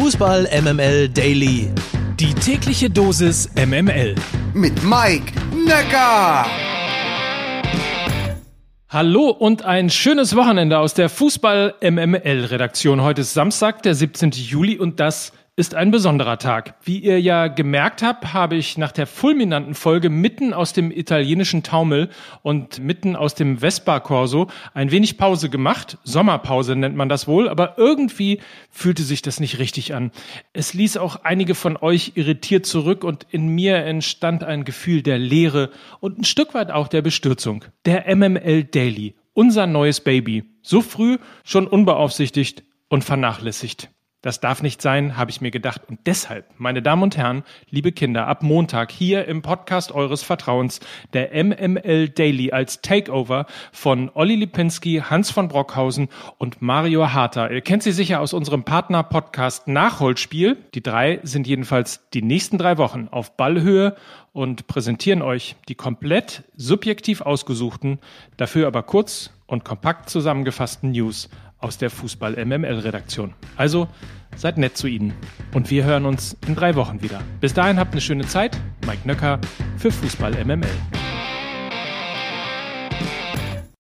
Fußball MML Daily. Die tägliche Dosis MML. Mit Mike Necker. Hallo und ein schönes Wochenende aus der Fußball MML Redaktion. Heute ist Samstag, der 17. Juli und das ist ein besonderer Tag. Wie ihr ja gemerkt habt, habe ich nach der fulminanten Folge mitten aus dem italienischen Taumel und mitten aus dem Vespa Corso ein wenig Pause gemacht. Sommerpause nennt man das wohl, aber irgendwie fühlte sich das nicht richtig an. Es ließ auch einige von euch irritiert zurück und in mir entstand ein Gefühl der Leere und ein Stück weit auch der Bestürzung. Der MML Daily, unser neues Baby. So früh, schon unbeaufsichtigt und vernachlässigt. Das darf nicht sein, habe ich mir gedacht. Und deshalb, meine Damen und Herren, liebe Kinder, ab Montag hier im Podcast eures Vertrauens, der MML Daily als Takeover von Olli Lipinski, Hans von Brockhausen und Mario Harter. Ihr kennt sie sicher aus unserem Partner-Podcast Nachholspiel. Die drei sind jedenfalls die nächsten drei Wochen auf Ballhöhe und präsentieren euch die komplett subjektiv ausgesuchten, dafür aber kurz und kompakt zusammengefassten News aus der Fußball-MML-Redaktion. Also seid nett zu ihnen. Und wir hören uns in drei Wochen wieder. Bis dahin habt eine schöne Zeit. Mike Nöcker für Fußball MML.